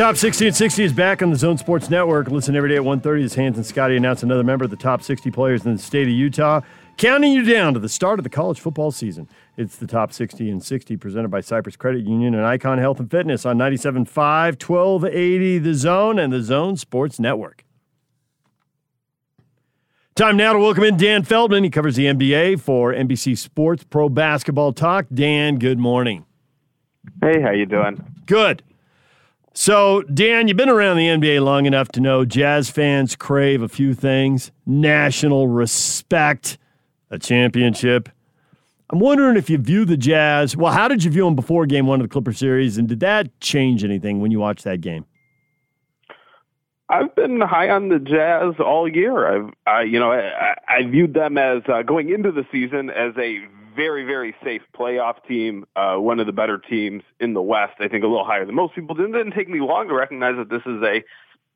Top 60 and 60 is back on the Zone Sports Network. Listen every day at 1.30 as Hans and Scotty announce another member of the top 60 players in the state of Utah, counting you down to the start of the college football season. It's the top 60 and 60 presented by Cyprus Credit Union and Icon Health and Fitness on 97.5, 1280 The Zone and the Zone Sports Network. Time now to welcome in Dan Feldman. He covers the NBA for NBC Sports Pro Basketball Talk. Dan, good morning. Hey, how you doing? Good. So, Dan, you've been around the NBA long enough to know Jazz fans crave a few things national respect, a championship. I'm wondering if you view the Jazz. Well, how did you view them before game one of the Clipper series? And did that change anything when you watched that game? I've been high on the Jazz all year. I've, I, you know, I, I viewed them as uh, going into the season as a very, very safe playoff team, uh, one of the better teams in the West. I think a little higher than most people. It didn't take me long to recognize that this is a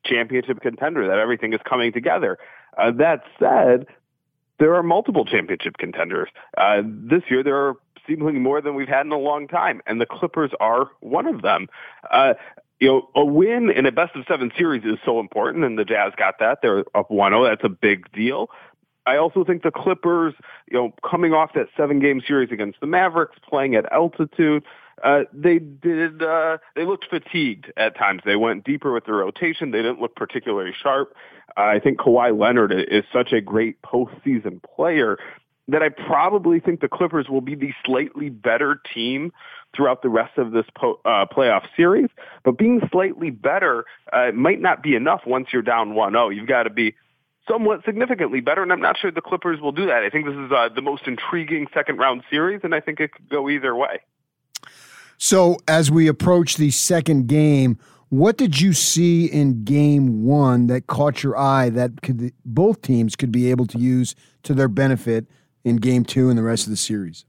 championship contender, that everything is coming together. Uh, that said, there are multiple championship contenders. Uh, this year, there are seemingly more than we've had in a long time, and the Clippers are one of them. Uh, you know, a win in a best of seven series is so important, and the Jazz got that. They're up 1-0. That's a big deal. I also think the Clippers, you know, coming off that seven game series against the Mavericks, playing at altitude, uh, they did, uh, they looked fatigued at times. They went deeper with their rotation. They didn't look particularly sharp. Uh, I think Kawhi Leonard is such a great postseason player that I probably think the Clippers will be the slightly better team throughout the rest of this po- uh, playoff series. But being slightly better uh, might not be enough once you're down 1-0. You've got to be somewhat significantly better, and I'm not sure the Clippers will do that. I think this is uh, the most intriguing second round series, and I think it could go either way. So, as we approach the second game, what did you see in game one that caught your eye that could both teams could be able to use to their benefit in game two and the rest of the series?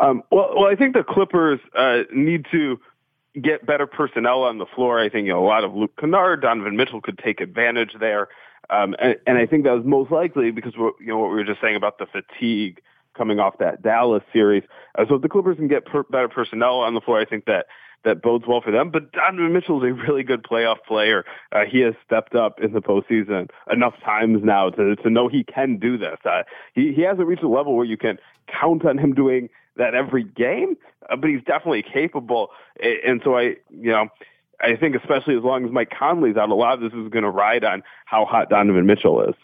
Um, well, well, I think the Clippers uh, need to get better personnel on the floor. I think you know, a lot of Luke Kennard, Donovan Mitchell could take advantage there. Um, and, and I think that was most likely because you know what we were just saying about the fatigue coming off that Dallas series. Uh, so if the Clippers can get per- better personnel on the floor, I think that that bodes well for them. But Donovan Mitchell is a really good playoff player. Uh, he has stepped up in the postseason enough times now to to know he can do this. Uh, he he hasn't reached a level where you can count on him doing that every game, uh, but he's definitely capable. And so I, you know, I think especially as long as Mike Conley's out, a lot of this is going to ride on how hot Donovan Mitchell is.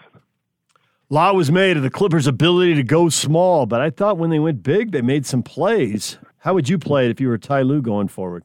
Law was made of the Clippers' ability to go small, but I thought when they went big, they made some plays. How would you play it if you were Ty Lue going forward?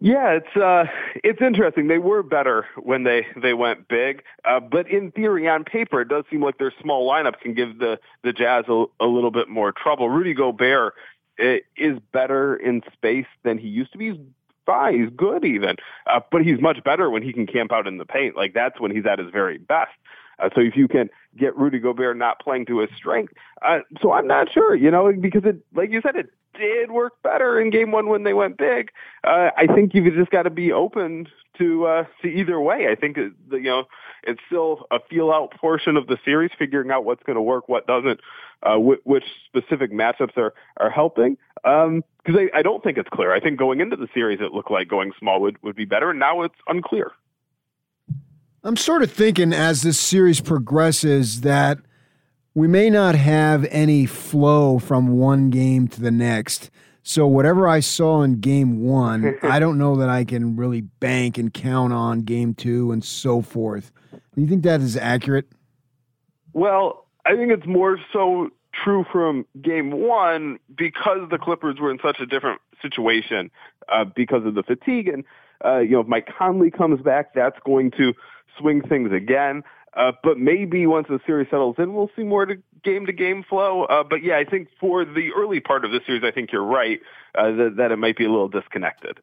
Yeah, it's uh, it's interesting. They were better when they they went big, uh, but in theory, on paper, it does seem like their small lineup can give the the Jazz a, a little bit more trouble. Rudy Gobert eh, is better in space than he used to be. He's fine. He's good even, uh, but he's much better when he can camp out in the paint. Like that's when he's at his very best. Uh, so if you can get Rudy Gobert not playing to his strength, uh, so I'm not sure, you know, because it, like you said, it did work better in game one when they went big. Uh, I think you've just got to be open to uh, to either way. I think you know it's still a feel out portion of the series, figuring out what's going to work, what doesn't, uh, wh- which specific matchups are are helping. Because um, I, I don't think it's clear. I think going into the series, it looked like going small would would be better, and now it's unclear. I'm sort of thinking as this series progresses that we may not have any flow from one game to the next. So whatever I saw in game one, I don't know that I can really bank and count on game two and so forth. Do you think that is accurate? Well, I think it's more so true from game one because the Clippers were in such a different situation uh, because of the fatigue. And, uh, you know, if Mike Conley comes back, that's going to swing things again. Uh, but maybe once the series settles in, we'll see more game to game flow. Uh, but yeah, I think for the early part of the series, I think you're right uh, that, that it might be a little disconnected.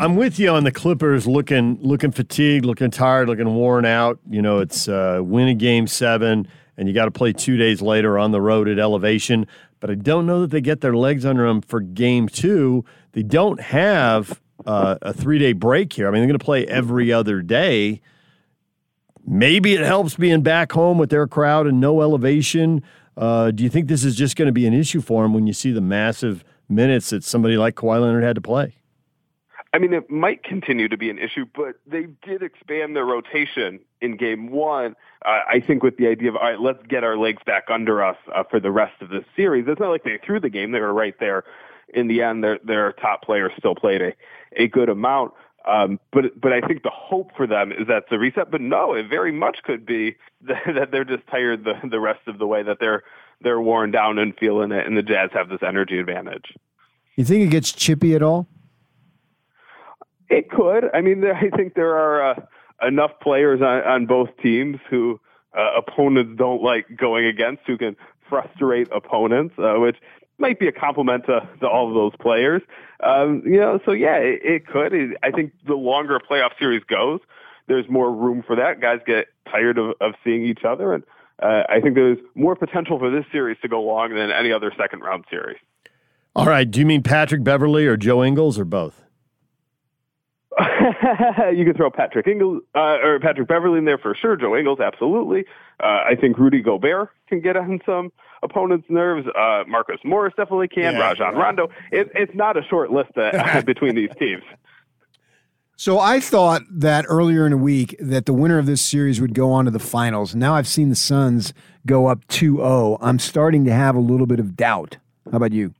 I'm with you on the Clippers looking looking fatigued, looking tired, looking worn out. You know, it's uh, win a game seven, and you got to play two days later on the road at elevation. But I don't know that they get their legs under them for game two. They don't have uh, a three day break here. I mean, they're going to play every other day. Maybe it helps being back home with their crowd and no elevation. Uh, do you think this is just going to be an issue for them when you see the massive minutes that somebody like Kawhi Leonard had to play? I mean, it might continue to be an issue, but they did expand their rotation in game one. Uh, I think with the idea of, all right, let's get our legs back under us uh, for the rest of the series. It's not like they threw the game. They were right there in the end. Their, their top players still played a, a good amount. Um, but but I think the hope for them is that's a reset. But no, it very much could be that, that they're just tired the the rest of the way. That they're they're worn down and feeling it, and the Jazz have this energy advantage. You think it gets chippy at all? It could. I mean, I think there are uh, enough players on, on both teams who uh, opponents don't like going against, who can frustrate opponents, uh, which might be a compliment to, to all of those players. Um, you know, so yeah, it, it could. It, I think the longer a playoff series goes, there's more room for that. Guys get tired of, of seeing each other, and uh, I think there's more potential for this series to go long than any other second round series. All right. Do you mean Patrick Beverley or Joe Ingles or both? you can throw Patrick Ingles uh, or Patrick Beverley in there for sure. Joe Ingles, absolutely. Uh, I think Rudy Gobert can get on some opponents' nerves. Uh, Marcus Morris definitely can. Yeah, Rajon right. Rondo. It, it's not a short list uh, between these teams. So I thought that earlier in the week that the winner of this series would go on to the finals. Now I've seen the Suns go up 2-0. I'm starting to have a little bit of doubt. How about you?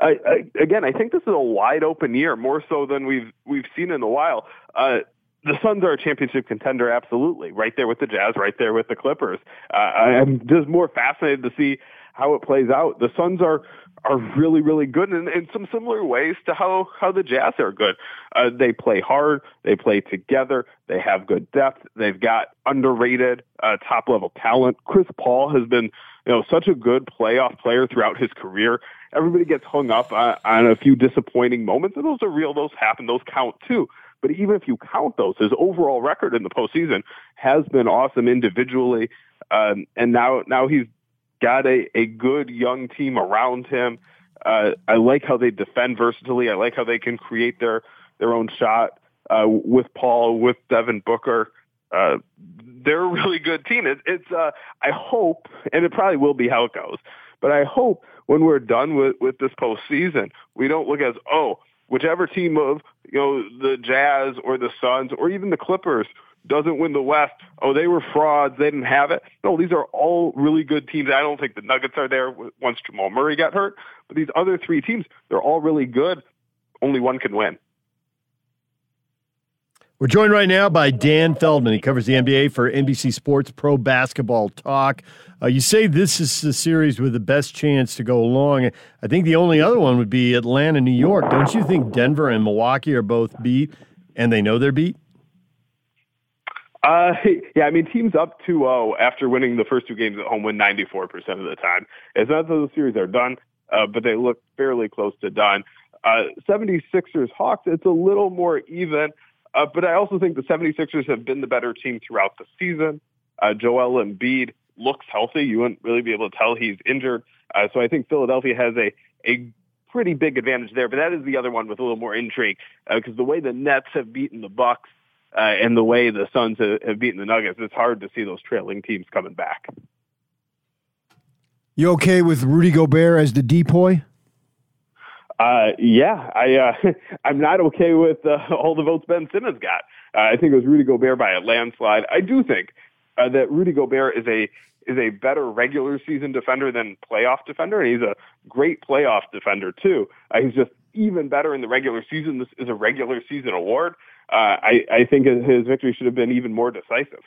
I, I, again, I think this is a wide open year, more so than we've we've seen in a while. Uh, the Suns are a championship contender, absolutely, right there with the Jazz, right there with the Clippers. Uh, I'm just more fascinated to see how it plays out. The Suns are are really, really good in, in some similar ways to how how the Jazz are good. Uh, they play hard, they play together, they have good depth, they've got underrated uh, top level talent. Chris Paul has been you know such a good playoff player throughout his career everybody gets hung up on, on a few disappointing moments, and those are real. Those happen. Those count too. But even if you count those, his overall record in the postseason has been awesome individually, um, and now now he's got a, a good young team around him. Uh, I like how they defend versatility. I like how they can create their their own shot uh, with Paul, with Devin Booker. Uh, they're a really good team. It, it's uh, I hope, and it probably will be how it goes. But I hope when we're done with, with this postseason, we don't look as, oh, whichever team of, you know, the Jazz or the Suns or even the Clippers doesn't win the West, oh, they were frauds. They didn't have it. No, these are all really good teams. I don't think the Nuggets are there once Jamal Murray got hurt, but these other three teams, they're all really good. Only one can win. We're joined right now by Dan Feldman. He covers the NBA for NBC Sports Pro Basketball Talk. Uh, you say this is the series with the best chance to go along. I think the only other one would be Atlanta, New York. Don't you think Denver and Milwaukee are both beat and they know they're beat? Uh, yeah, I mean, teams up 2-0 after winning the first two games at home win 94% of the time. It's not that the series are done, uh, but they look fairly close to done. Uh, 76ers Hawks, it's a little more even. Uh, but I also think the 76ers have been the better team throughout the season. Uh, Joel Embiid looks healthy. You wouldn't really be able to tell he's injured. Uh, so I think Philadelphia has a, a pretty big advantage there. But that is the other one with a little more intrigue because uh, the way the Nets have beaten the Bucks uh, and the way the Suns have, have beaten the Nuggets, it's hard to see those trailing teams coming back. You okay with Rudy Gobert as the DPOY? Uh, yeah, I uh, I'm not okay with uh, all the votes Ben Simmons got. Uh, I think it was Rudy Gobert by a landslide. I do think uh, that Rudy Gobert is a is a better regular season defender than playoff defender, and he's a great playoff defender too. Uh, he's just even better in the regular season. This is a regular season award. I, I think his victory should have been even more decisive.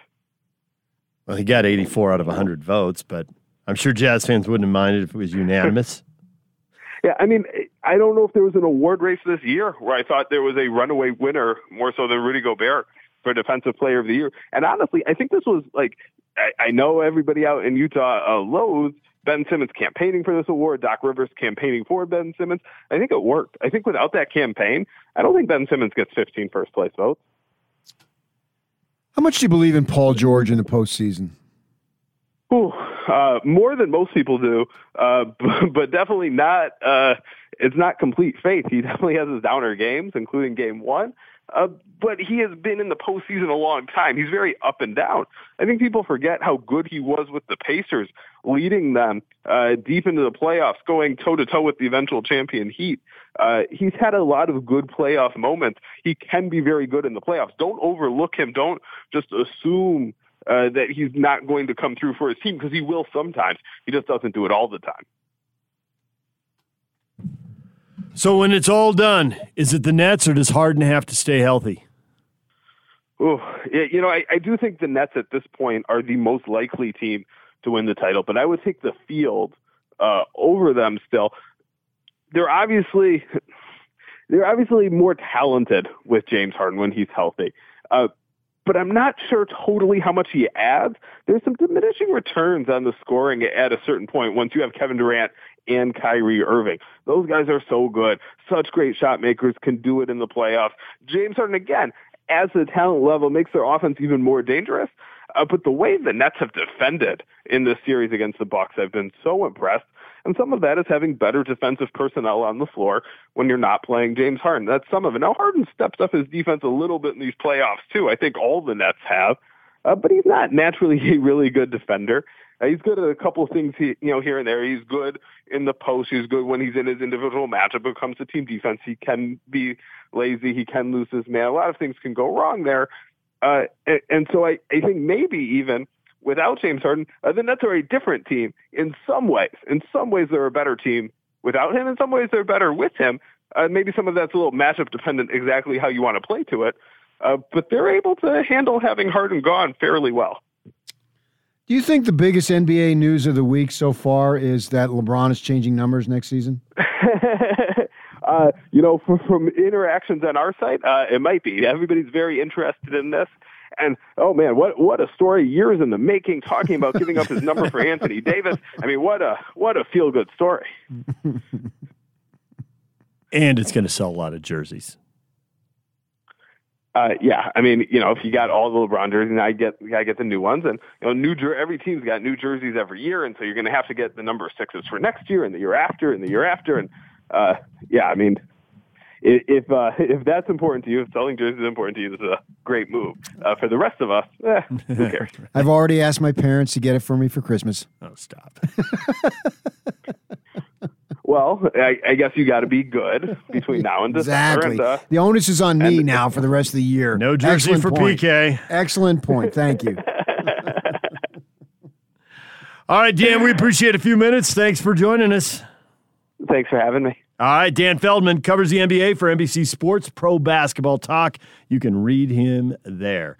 Well, he got 84 out of 100 votes, but I'm sure Jazz fans wouldn't have minded if it was unanimous. Yeah, I mean, I don't know if there was an award race this year where I thought there was a runaway winner more so than Rudy Gobert for Defensive Player of the Year. And honestly, I think this was like, I, I know everybody out in Utah uh, loathes Ben Simmons campaigning for this award, Doc Rivers campaigning for Ben Simmons. I think it worked. I think without that campaign, I don't think Ben Simmons gets 15 first place votes. How much do you believe in Paul George in the postseason? Ooh, uh, more than most people do, uh, but definitely not. Uh, it's not complete faith. He definitely has his downer games, including Game One. Uh, but he has been in the postseason a long time. He's very up and down. I think people forget how good he was with the Pacers, leading them uh, deep into the playoffs, going toe to toe with the eventual champion Heat. Uh, he's had a lot of good playoff moments. He can be very good in the playoffs. Don't overlook him. Don't just assume uh, that he's not going to come through for his team because he will sometimes. He just doesn't do it all the time. So when it's all done, is it the Nets or does Harden have to stay healthy? Oh, you know, I, I do think the Nets at this point are the most likely team to win the title, but I would take the field uh, over them still. They're obviously they're obviously more talented with James Harden when he's healthy. Uh, but I'm not sure totally how much he adds. There's some diminishing returns on the scoring at a certain point once you have Kevin Durant and Kyrie Irving. Those guys are so good. Such great shot makers can do it in the playoffs. James Harden, again, as the talent level makes their offense even more dangerous. Uh, but the way the Nets have defended in this series against the Bucks, I've been so impressed. And some of that is having better defensive personnel on the floor when you're not playing James Harden. That's some of it. Now Harden steps up his defense a little bit in these playoffs too. I think all the Nets have, uh, but he's not naturally a really good defender. Uh, he's good at a couple of things, he, you know, here and there. He's good in the post. He's good when he's in his individual matchup. When it comes to team defense, he can be lazy. He can lose his man. A lot of things can go wrong there. Uh, and, and so I, I think maybe even without James Harden, uh, the Nets are a different team in some ways. In some ways, they're a better team without him. In some ways, they're better with him. Uh, maybe some of that's a little matchup dependent, exactly how you want to play to it. Uh, but they're able to handle having Harden gone fairly well. Do you think the biggest NBA news of the week so far is that LeBron is changing numbers next season? uh, you know, from, from, interactions on our site, uh, it might be. Everybody's very interested in this. And oh man, what what a story! Years in the making, talking about giving up his number for Anthony Davis. I mean, what a what a feel good story. and it's going to sell a lot of jerseys. Uh, yeah, I mean, you know, if you got all the LeBron jerseys, and I get I get the new ones, and you know, new jer- every team's got new jerseys every year, and so you're going to have to get the number sixes for next year, and the year after, and the year after, and uh, yeah, I mean, if uh, if that's important to you, if selling jerseys is important to you, this is a great move. Uh, for the rest of us, eh, who cares? I've already asked my parents to get it for me for Christmas. Oh, stop. well, I, I, guess you got to be good between now and December. Exactly. And, uh, the onus is on me now for the rest of the year. No jersey Excellent for point. PK. Excellent point. Thank you. All right, Dan, we appreciate a few minutes. Thanks for joining us. Thanks for having me. All right, Dan Feldman covers the NBA for NBC Sports Pro Basketball Talk. You can read him there.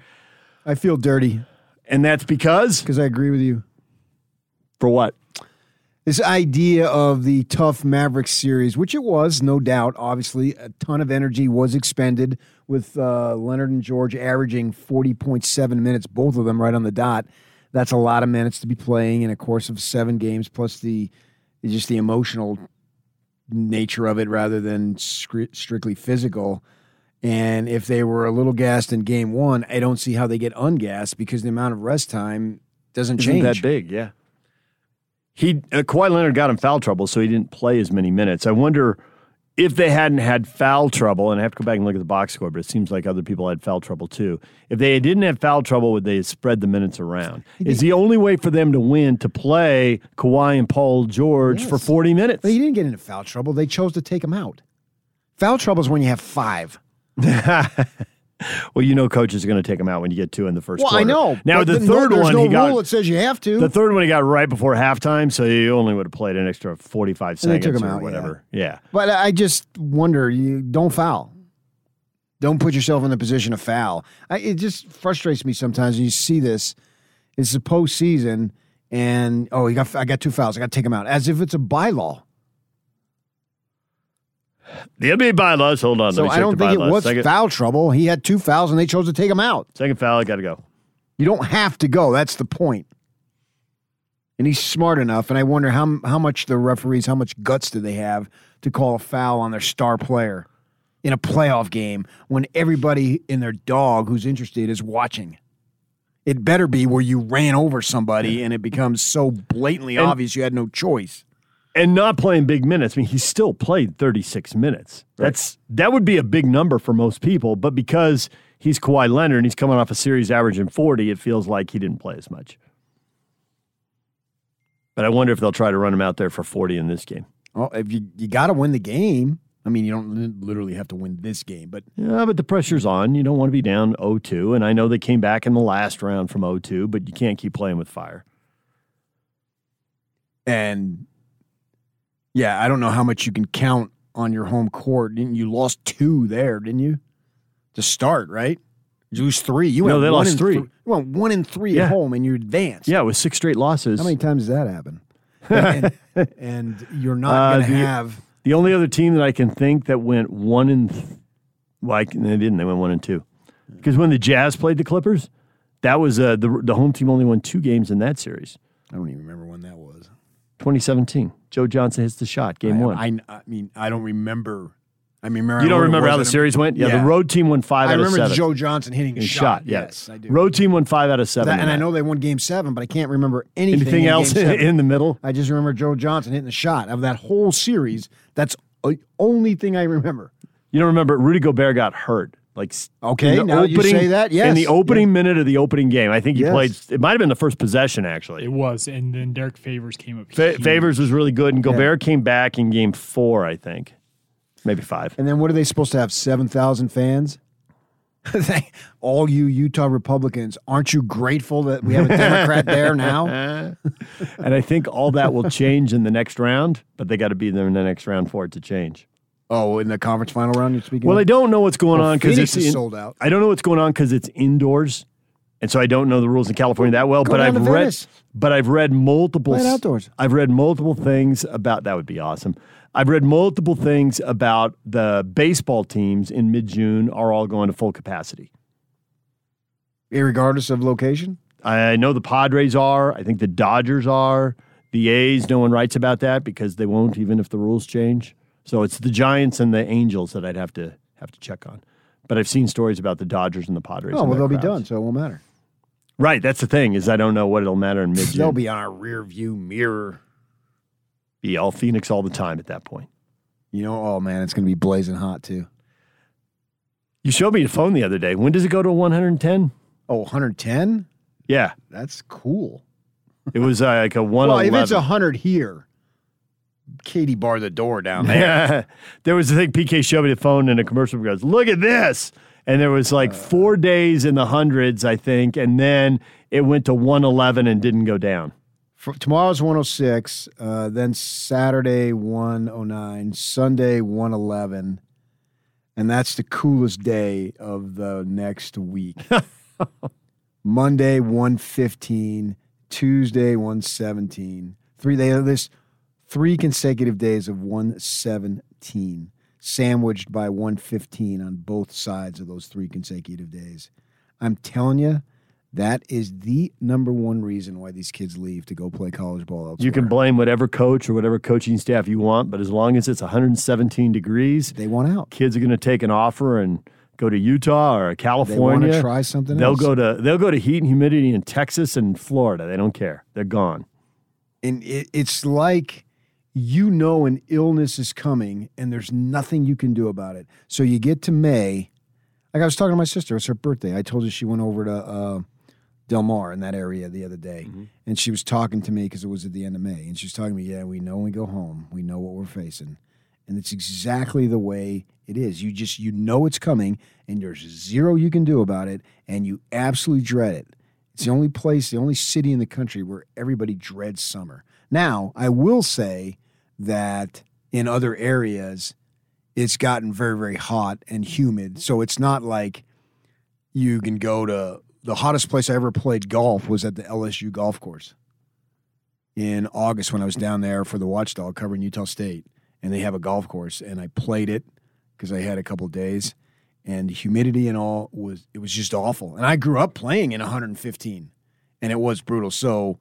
I feel dirty. And that's because? Because I agree with you. For what? This idea of the tough Mavericks series, which it was, no doubt, obviously, a ton of energy was expended with uh, Leonard and George averaging 40.7 minutes, both of them right on the dot. That's a lot of minutes to be playing in a course of seven games, plus the just the emotional nature of it rather than strictly physical. And if they were a little gassed in game one, I don't see how they get ungassed because the amount of rest time doesn't Isn't change. that big, yeah. He uh, Kawhi Leonard got in foul trouble, so he didn't play as many minutes. I wonder if they hadn't had foul trouble, and I have to go back and look at the box score, but it seems like other people had foul trouble too. If they didn't have foul trouble, would they have spread the minutes around? Is the only way for them to win to play Kawhi and Paul George yes. for 40 minutes? But he didn't get into foul trouble. They chose to take him out. Foul trouble is when you have five. well, you know, coaches are going to take him out when you get two in the first. Well, quarter. I know. Now the third no, one, no he got rule that says you have to. The third one he got right before halftime, so he only would have played an extra forty-five seconds or out, whatever. Yeah. yeah. But I just wonder, you don't foul. Don't put yourself in the position of foul. I, it just frustrates me sometimes when you see this. It's the postseason, and oh, he got I got two fouls. I got to take him out, as if it's a bylaw. The NBA bylaws. Hold on. So I don't think it was Second. foul trouble. He had two fouls and they chose to take him out. Second foul, I got to go. You don't have to go. That's the point. And he's smart enough. And I wonder how how much the referees, how much guts do they have to call a foul on their star player in a playoff game when everybody in their dog who's interested is watching. It better be where you ran over somebody and it becomes so blatantly and, obvious you had no choice. And not playing big minutes. I mean, he still played 36 minutes. That's that would be a big number for most people, but because he's Kawhi Leonard and he's coming off a series averaging 40, it feels like he didn't play as much. But I wonder if they'll try to run him out there for 40 in this game. Well, if you you got to win the game. I mean, you don't literally have to win this game, but Yeah, but the pressure's on. You don't want to be down 0-2, and I know they came back in the last round from 0-2, but you can't keep playing with fire. and yeah, I don't know how much you can count on your home court. Didn't you lost two there? Didn't you? To start, right? Did you lose three. You No, went they one lost and three. th- you went one and three Yeah. at home, and you advanced. Yeah, with six straight losses. How many times does that happen? and, and you're not Uh, going to have. The only other team that I can think that went one and th- well, they didn't. They went one and two because when the Jazz played the Clippers, that was uh, the the home team only won two games in that series. I don't even remember when that was. 2017, Joe Johnson hits the shot, game I, one. I, I mean, I don't remember. I mean, remember you don't remember how the series went? Yeah, Yeah. the road team won five I out of remember. Joe Johnson hitting a in shot. yes. Yes, I do. Road team won five out of seven. That- and I know they won Game Seven, but I can't remember anything. anything in else Seven. in the middle. I just remember Joe Johnson hitting the shot of that whole series. That's the only thing I remember. You don't remember Rudy Gobert got hurt. Like Okay, in the now you say that, Yes, in the opening minute of the opening game, I think he Yes. played. It might have been the first possession actually. It was, and then Derrick Favors came up. Fa- Favors was really good, and Gobert came back in game four, I think, maybe five. And then what are they supposed to have? Seven thousand fans. All you Utah Republicans, aren't you grateful that we have a Democrat there now? and I think all that will change in the next round, but they got to be there in the next round for it to change. Oh, in the conference final round, you're speaking. Well, I don't know what's going Well, on because it's in- sold out. I don't know what's going on because it's indoors, and so I don't know the rules in California that well. Go but I've read, Venice. but I've read multiple. Play outdoors. I've read multiple things about that. Would be awesome. I've read multiple things about the baseball teams in mid June are all going to full capacity. Regardless of location. I know the Padres are. I think the Dodgers are. The A's, no one writes about that because they won't, even if the rules change. So it's the Giants and the Angels that I'd have to have to check on. But I've seen stories about the Dodgers and the Padres. Oh well, they'll be done, so it won't matter. Right, that's the thing is I don't know what it'll matter in mid. They'll be on our rear view mirror. Be all Phoenix all the time at that point. You know, oh man, it's going to be blazing hot too. You showed me your phone the other day. When does it go to 110? Oh, 110? Yeah, That's cool. it was uh, like a Well, if 111. it's 100 here, Katie barred the door down there. there was a thing PK showed me the phone in a commercial. Goes, "Look at this," and there was Uh. like four days in the hundreds, I think, and then it went to 111 and didn't go down. For, tomorrow's 106, uh, then Saturday 109, Sunday 111, and that's the coolest day of the next week. Monday 115, Tuesday 117. Three they this three consecutive days of 117 sandwiched by 115 on both sides of those three consecutive days. I'm telling you, that is the number one reason why these kids leave to go play college ball elsewhere. You can blame whatever coach or whatever coaching staff you want, but as long as it's 117 degrees, they want out. kids are going to take an offer and go to Utah or They California. to try something They'll else. go to they'll go to heat and humidity in Texas and Florida. They don't care. They're gone. and it, it's like you know an illness is coming and there's nothing you can do about it. So you get to May. Like I was talking to my sister, it's her birthday. I told her she went over to uh, Del Mar in that area the other day, and she was talking to me because it was at the end of May, and she was talking to me. Yeah, we know when we go home, we know what we're facing, and it's exactly the way it is. You just you know it's coming, and there's zero you can do about it, and you absolutely dread it. It's the only place, the only city in the country where everybody dreads summer. Now, I will say that in other areas, it's gotten very, very hot and humid. So it's not like you can go to the hottest place I ever played golf was at the LSU golf course in August when I was down there for the Watchdog covering Utah State. And they have a golf course, and I played it because I had a couple days, and the humidity and all was it was just awful. And I grew up playing in 115, and it was brutal. So,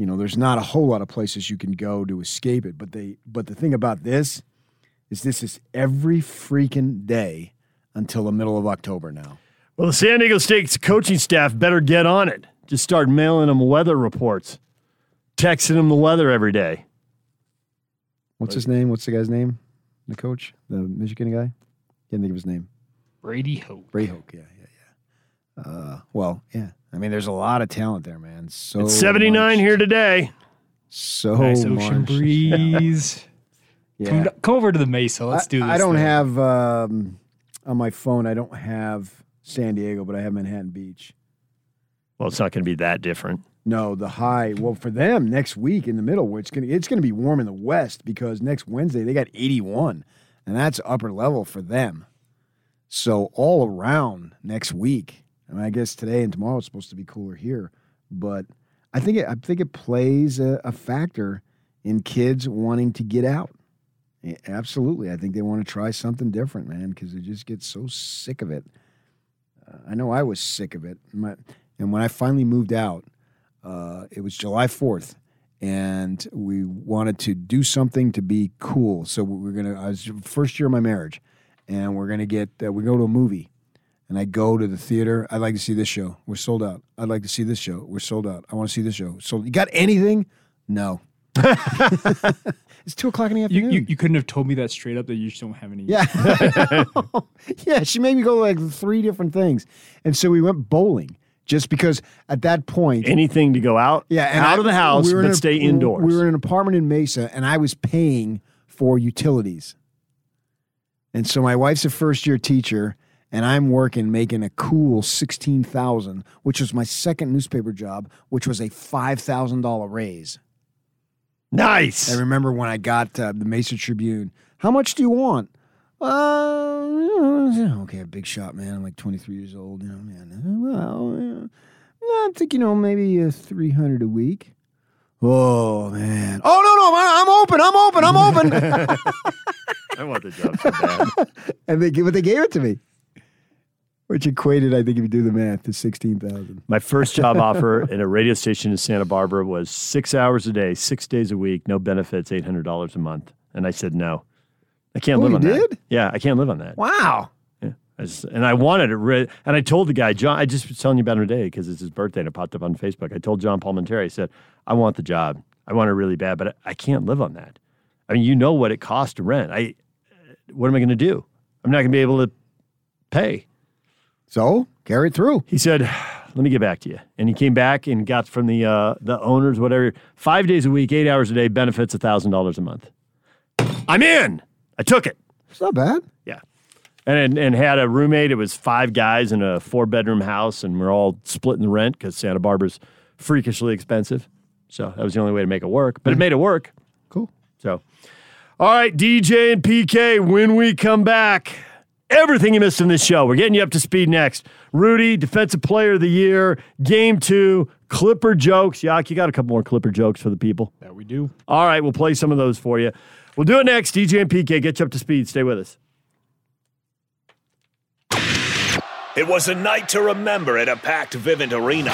you know, there's not a whole lot of places you can go to escape it. But they but the thing about this is this is every freaking day until the middle of October now. Well, the San Diego State's coaching staff better get on it. Just start mailing them weather reports, texting them the weather every day. What's his name? What's the guy's name? The coach, the Michigan guy. Can't think of his name. Brady Hoke. Brady Hoke. Yeah, yeah, yeah. Uh, well, yeah. I mean, there's a lot of talent there, man. So It's 79 much- here today. So nice ocean much. breeze. Yeah. come, come over to the Mesa. Let's I, do this. I don't thing. have um, on my phone. I don't have San Diego, but I have Manhattan Beach. Well, it's not going to be that different. No, the high. Well, for them next week in the middle, it's gonna it's gonna be warm in the west because next Wednesday they got 81, and that's upper level for them. So all around next week, I mean, I guess today and tomorrow it's supposed to be cooler here, but I think it, I think it plays a, a factor in kids wanting to get out. Yeah, Absolutely, I think they want to try something different, man, because they just get so sick of it. Uh, I know I was sick of it, My, and when I finally moved out uh, it was July 4th, and we wanted to do something to be cool. So we are gonna. I was first year of my marriage, and we're gonna get. Uh, we go to a movie, and I go to the theater. I'd like to see this show. We're sold out. I'd like to see this show. We're sold out. I want to see this show. So you got anything? No. it's two o'clock in the afternoon. you, you couldn't have told me that straight up that you just don't have any. Yeah. yeah, she made me go like three different things. And so we went bowling just because at that point Anything to go out, yeah, and out I- of the house, we were in but a- stay indoors. We were in an apartment in Mesa, and I was paying for utilities. And so my wife's a first year teacher, and I'm working making a cool sixteen thousand, which was my second newspaper job, which was a five thousand dollar raise. nice. I remember when I got uh, the Mesa Tribune. How much do you want? Uh, okay, a big shot, man. I'm like 23 years old, you know, man. Well, yeah. I think you know maybe uh, 300 a week. Oh man! Oh no no! I'm open! I'm open! I'm open! I want the job so bad. and they but they gave it to me, which equated, I think, if you do the math, to sixteen thousand. My first job offer in a radio station in Santa Barbara was six hours a day, six days a week, no benefits, eight hundred dollars a month, and I said no. I can't Oh, live on that. did? Yeah, I can't live on that. Wow! Yeah. I just, and I wanted it. Re- and I told the guy, John, I just was telling you about him today because it's his birthday and it popped up on Facebook. I told John Palmentary, I said, I want the job. I want it really bad, but I, I can't live on that. I mean, you know what it costs to rent. I, what am I going to do? I'm not going to be able to pay. So carry it through. He said, "Let me get back to you." And he came back and got from the uh, the owners whatever five days a week, eight hours a day, benefits thousand dollars a month. I'm in. I took it. It's not bad. Yeah, and and had a roommate. It was five guys in a four bedroom house, and we're all splitting the rent because Santa Barbara's freakishly expensive. So that was the only way to make it work. But it made it work. Cool. So, all right, DJ and PK, when we come back, everything you missed in this show, we're getting you up to speed next. Rudy, Defensive Player of the Year, Game Two, Clipper jokes. Yak, you got a couple more Clipper jokes for the people. That we do. All right, we'll play some of those for you. We'll do it next. DJ and PK, get you up to speed. Stay with us. It was a night to remember at a packed Vivint Arena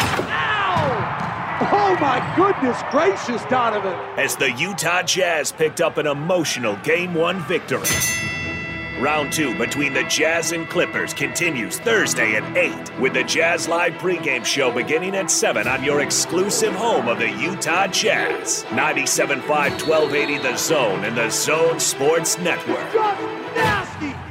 Oh my goodness gracious, Donovan! as the Utah Jazz picked up an emotional Game 1 victory. Round 2 between the Jazz and Clippers continues Thursday at 8 with the Jazz Live pregame show beginning at 7 on your exclusive home of the Utah Jazz. 97.5 1280 The Zone and the Zone Sports Network. Just